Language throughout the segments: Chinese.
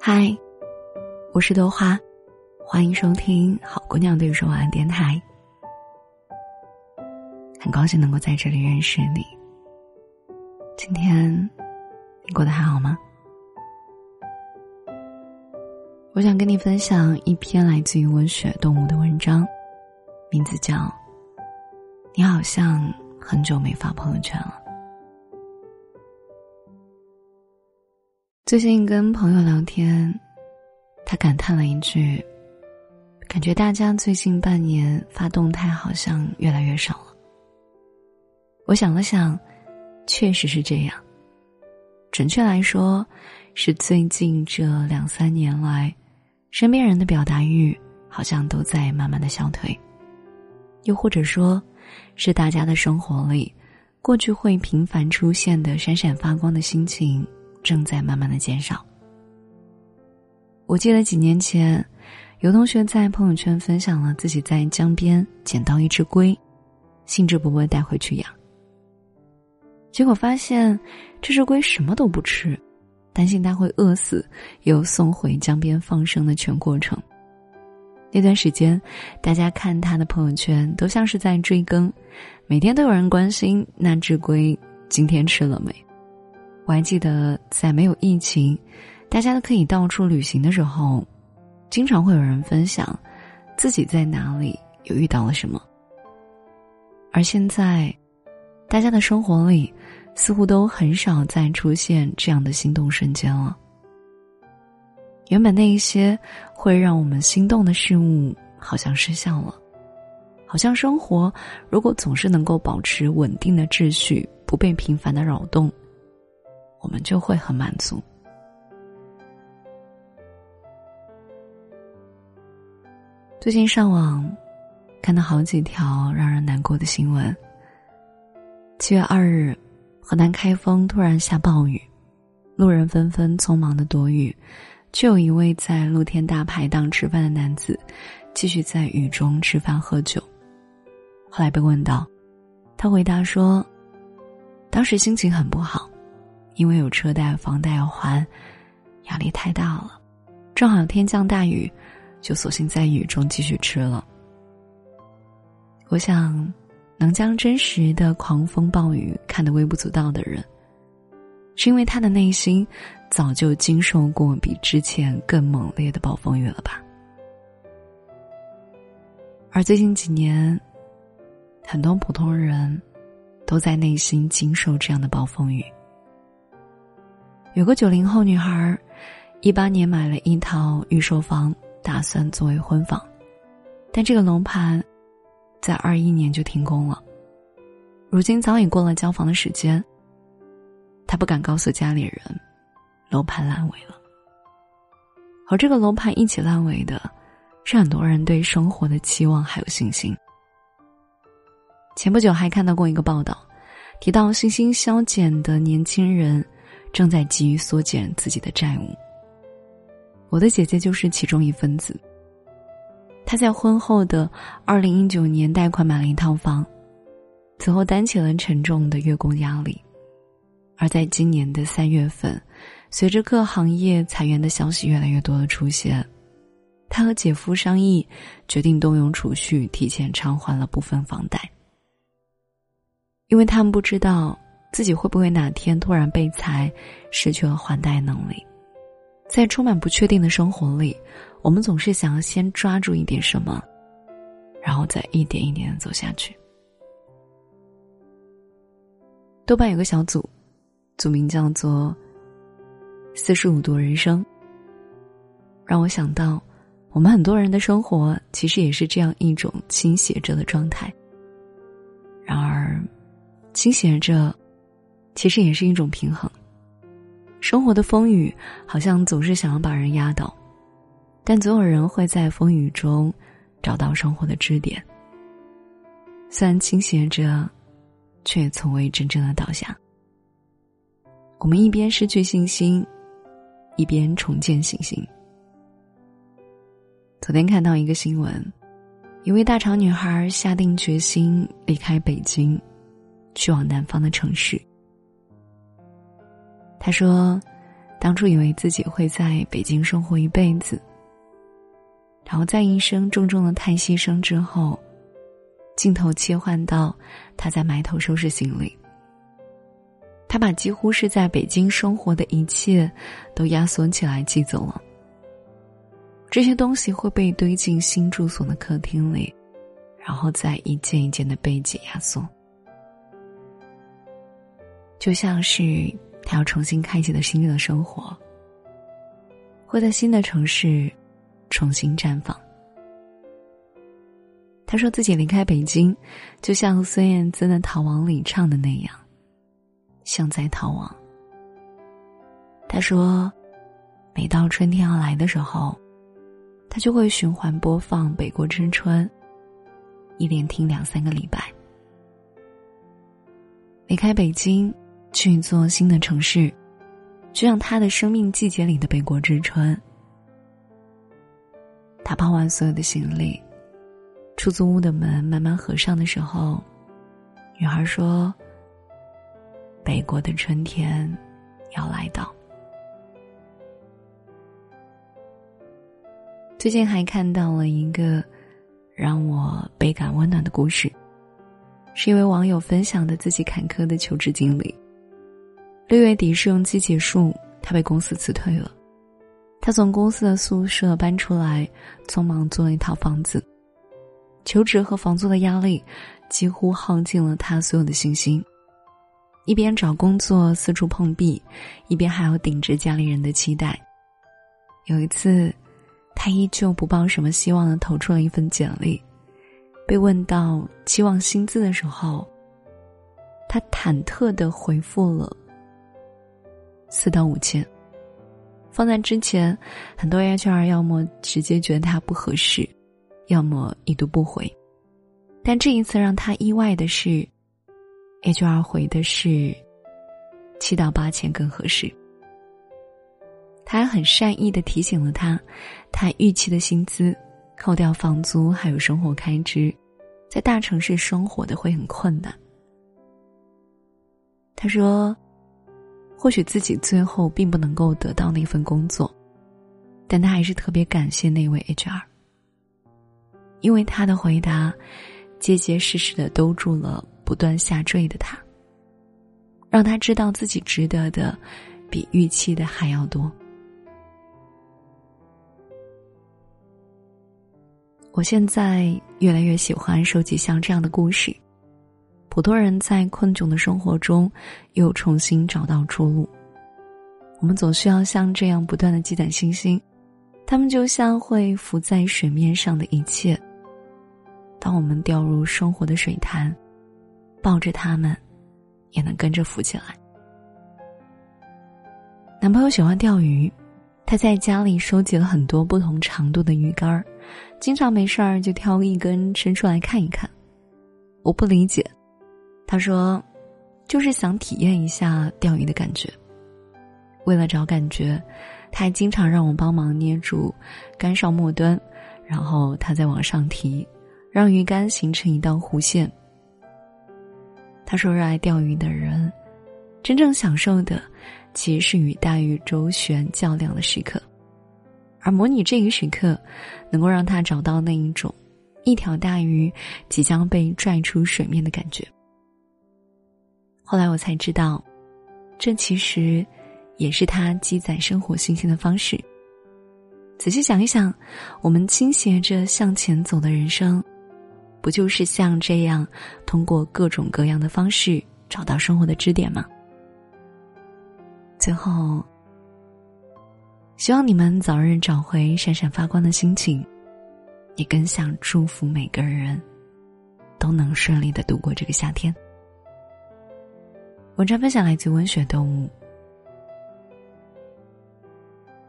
嗨，我是豆花，欢迎收听好姑娘对说晚安电台。很高兴能够在这里认识你。今天你过得还好吗？我想跟你分享一篇来自于文学动物的文章，名字叫《你好像很久没发朋友圈了》。最近跟朋友聊天，他感叹了一句：“感觉大家最近半年发动态好像越来越少了。”我想了想，确实是这样。准确来说，是最近这两三年来，身边人的表达欲好像都在慢慢的消退，又或者说，是大家的生活里，过去会频繁出现的闪闪发光的心情。正在慢慢的减少。我记得几年前，有同学在朋友圈分享了自己在江边捡到一只龟，兴致勃勃带回去养。结果发现，这只龟什么都不吃，担心它会饿死，又送回江边放生的全过程。那段时间，大家看他的朋友圈都像是在追更，每天都有人关心那只龟今天吃了没。我还记得，在没有疫情，大家都可以到处旅行的时候，经常会有人分享自己在哪里又遇到了什么。而现在，大家的生活里似乎都很少再出现这样的心动瞬间了。原本那一些会让我们心动的事物，好像失效了，好像生活如果总是能够保持稳定的秩序，不被频繁的扰动。我们就会很满足。最近上网看到好几条让人难过的新闻。七月二日，河南开封突然下暴雨，路人纷纷匆忙的躲雨，却有一位在露天大排档吃饭的男子，继续在雨中吃饭喝酒。后来被问到，他回答说：“当时心情很不好。”因为有车贷、房贷要还，压力太大了。正好天降大雨，就索性在雨中继续吃了。我想，能将真实的狂风暴雨看得微不足道的人，是因为他的内心早就经受过比之前更猛烈的暴风雨了吧？而最近几年，很多普通人都在内心经受这样的暴风雨。有个九零后女孩，一八年买了一套预售房，打算作为婚房，但这个楼盘在二一年就停工了。如今早已过了交房的时间，她不敢告诉家里人，楼盘烂尾了。和这个楼盘一起烂尾的，是很多人对生活的期望还有信心。前不久还看到过一个报道，提到信心消减的年轻人。正在急于缩减自己的债务。我的姐姐就是其中一份子。她在婚后的二零一九年贷款买了一套房，此后担起了沉重的月供压力。而在今年的三月份，随着各行业裁员的消息越来越多的出现，她和姐夫商议，决定动用储蓄提前偿还了部分房贷，因为他们不知道。自己会不会哪天突然被裁，失去了还贷能力？在充满不确定的生活里，我们总是想要先抓住一点什么，然后再一点一点的走下去。豆瓣有个小组，组名叫做“四十五度人生”，让我想到，我们很多人的生活其实也是这样一种倾斜着的状态。然而，倾斜着。其实也是一种平衡。生活的风雨好像总是想要把人压倒，但总有人会在风雨中找到生活的支点。虽然倾斜着，却从未真正的倒下。我们一边失去信心，一边重建信心。昨天看到一个新闻，一位大厂女孩下定决心离开北京，去往南方的城市。他说：“当初以为自己会在北京生活一辈子，然后在一声重重的叹息声之后，镜头切换到他在埋头收拾行李。他把几乎是在北京生活的一切都压缩起来寄走了。这些东西会被堆进新住所的客厅里，然后再一件一件的被解压缩，就像是他要重新开启的新的生活，会在新的城市重新绽放。他说自己离开北京，就像孙燕姿的《逃亡》里唱的那样。像在逃亡。他说，每到春天要来的时候，他就会循环播放《北国之春》，一连听两三个礼拜。离开北京，去一座新的城市，就像他的生命季节里的北国之春。他抛完所有的行李，出租屋的门慢慢合上的时候，女孩说。北国的春天要来到。最近还看到了一个让我倍感温暖的故事，是一位网友分享的自己坎坷的求职经历。六月底试用期结束，他被公司辞退了。他从公司的宿舍搬出来，匆忙租了一套房子。求职和房租的压力几乎耗尽了他所有的信心。一边找工作四处碰壁，一边还要顶着家里人的期待。有一次，他依旧不抱什么希望的投出了一份简历，被问到期望薪资的时候，他忐忑的回复了四到五千。放在之前，很多 HR 要么直接觉得他不合适，要么已读不回，但这一次让他意外的是。HR 回的是七到八千更合适。他还很善意的提醒了他，他预期的薪资扣掉房租还有生活开支，在大城市生活的会很困难。他说，或许自己最后并不能够得到那份工作，但他还是特别感谢那位 HR，因为他的回答结结实实的兜住了。不断下坠的他，让他知道自己值得的比预期的还要多。我现在越来越喜欢收集像这样的故事，普通人在困窘的生活中又重新找到出路。我们总需要像这样不断的积攒信心，他们就像会浮在水面上的一切。当我们掉入生活的水潭。抱着他们，也能跟着浮起来。男朋友喜欢钓鱼，他在家里收集了很多不同长度的鱼竿儿，经常没事儿就挑一根伸出来看一看。我不理解，他说，就是想体验一下钓鱼的感觉。为了找感觉，他还经常让我帮忙捏住竿上末端，然后他再往上提，让鱼竿形成一道弧线。他说：“热爱钓鱼的人，真正享受的，其实是与大鱼周旋较量的时刻，而模拟这一时刻，能够让他找到那一种一条大鱼即将被拽出水面的感觉。”后来我才知道，这其实也是他积攒生活信心的方式。仔细想一想，我们倾斜着向前走的人生。不就是像这样，通过各种各样的方式找到生活的支点吗？最后，希望你们早日找回闪闪发光的心情，也更想祝福每个人都能顺利的度过这个夏天。文章分享来自文学动物，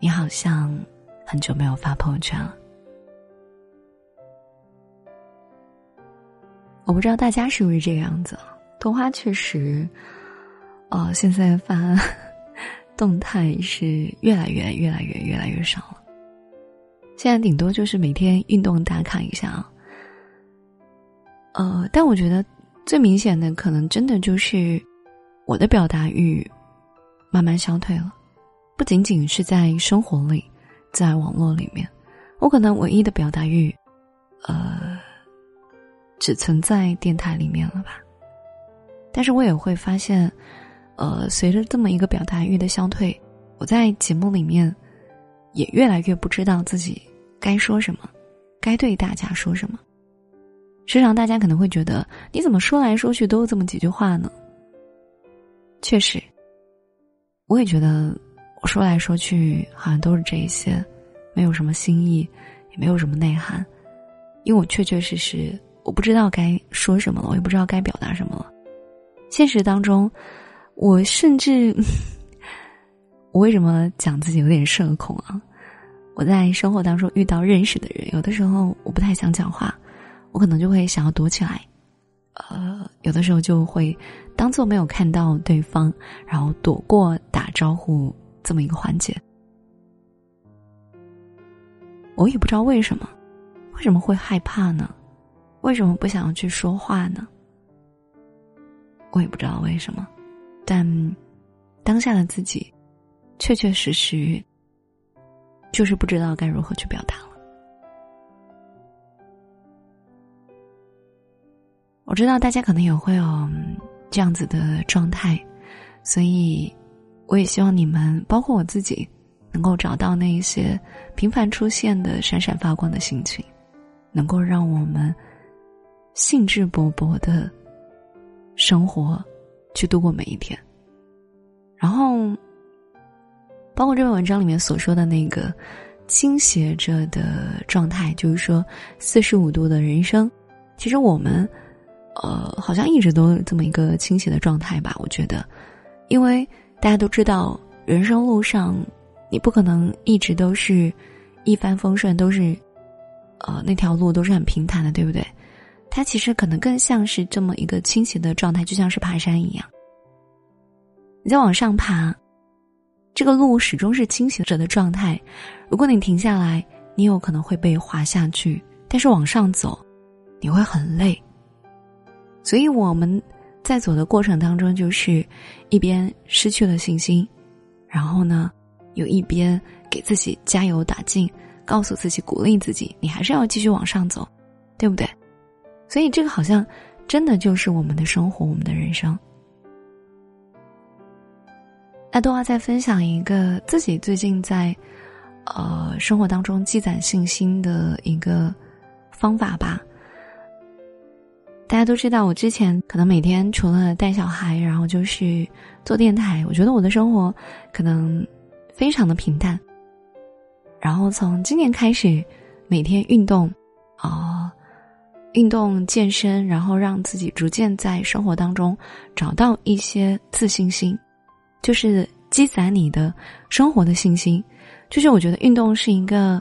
你好像很久没有发朋友圈了。我不知道大家是不是这个样子。童花确实，哦，现在发动态是越来越、越来越、越来越少了。现在顶多就是每天运动打卡一下啊。呃，但我觉得最明显的可能真的就是我的表达欲慢慢消退了。不仅仅是在生活里，在网络里面，我可能唯一的表达欲，呃，只存在电台里面了吧。但是我也会发现，呃，随着这么一个表达欲的消退，我在节目里面也越来越不知道自己该说什么，该对大家说什么。时常大家可能会觉得，你怎么说来说去都这么几句话呢？确实，我也觉得我说来说去好像都是这一些，没有什么新意，也没有什么内涵，因为我确确实实我不知道该说什么了，我也不知道该表达什么了。现实当中，我甚至，我为什么讲自己有点社恐啊？我在生活当中遇到认识的人，有的时候我不太想讲话，我可能就会想要躲起来，呃，有的时候就会当做没有看到对方，然后躲过打招呼这么一个环节。我也不知道为什么，为什么会害怕呢？为什么不想要去说话呢？我也不知道为什么，但当下的自己，确确实实就是不知道该如何去表达了。我知道大家可能也会有这样子的状态，所以我也希望你们，包括我自己，能够找到那一些频繁出现的闪闪发光的心情，能够让我们兴致勃勃的。生活，去度过每一天。然后，包括这篇文章里面所说的那个倾斜着的状态，就是说四十五度的人生。其实我们，呃，好像一直都这么一个倾斜的状态吧？我觉得，因为大家都知道，人生路上你不可能一直都是一帆风顺，都是，呃，那条路都是很平坦的，对不对？它其实可能更像是这么一个倾斜的状态，就像是爬山一样。你在往上爬，这个路始终是倾斜着的状态。如果你停下来，你有可能会被滑下去；但是往上走，你会很累。所以我们在走的过程当中，就是一边失去了信心，然后呢，有一边给自己加油打劲，告诉自己、鼓励自己，你还是要继续往上走，对不对？所以，这个好像真的就是我们的生活，我们的人生。那多华再分享一个自己最近在呃生活当中积攒信心的一个方法吧。大家都知道，我之前可能每天除了带小孩，然后就是做电台。我觉得我的生活可能非常的平淡。然后从今年开始，每天运动，啊。运动健身，然后让自己逐渐在生活当中找到一些自信心，就是积攒你的生活的信心。就是我觉得运动是一个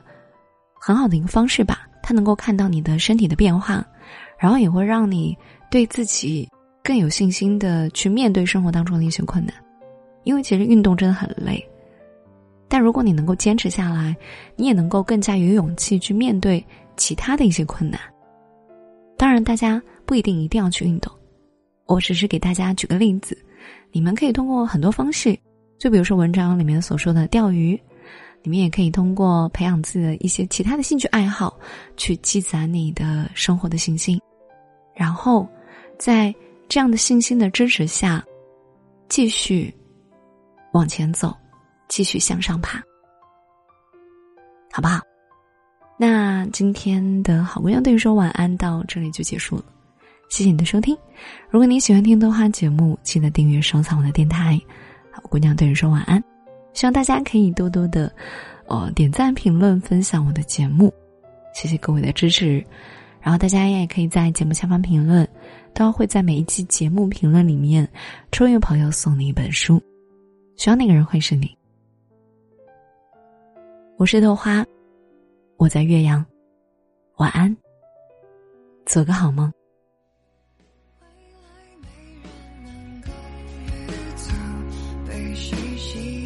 很好的一个方式吧，它能够看到你的身体的变化，然后也会让你对自己更有信心的去面对生活当中的一些困难。因为其实运动真的很累，但如果你能够坚持下来，你也能够更加有勇气去面对其他的一些困难。当然，大家不一定一定要去运动，我只是给大家举个例子，你们可以通过很多方式，就比如说文章里面所说的钓鱼，你们也可以通过培养自己的一些其他的兴趣爱好，去积攒你的生活的信心，然后在这样的信心的支持下，继续往前走，继续向上爬，好不好？那今天的好姑娘对你说晚安到这里就结束了，谢谢你的收听。如果你喜欢听动画节目，记得订阅收藏我的电台。好姑娘对你说晚安，希望大家可以多多的，呃点赞、评论、分享我的节目，谢谢各位的支持。然后大家也可以在节目下方评论，都会在每一期节目评论里面抽一个朋友送你一本书，希望那个人会是你。我是豆花，我在岳阳，晚安，做个好梦。来没人能够预测被谁。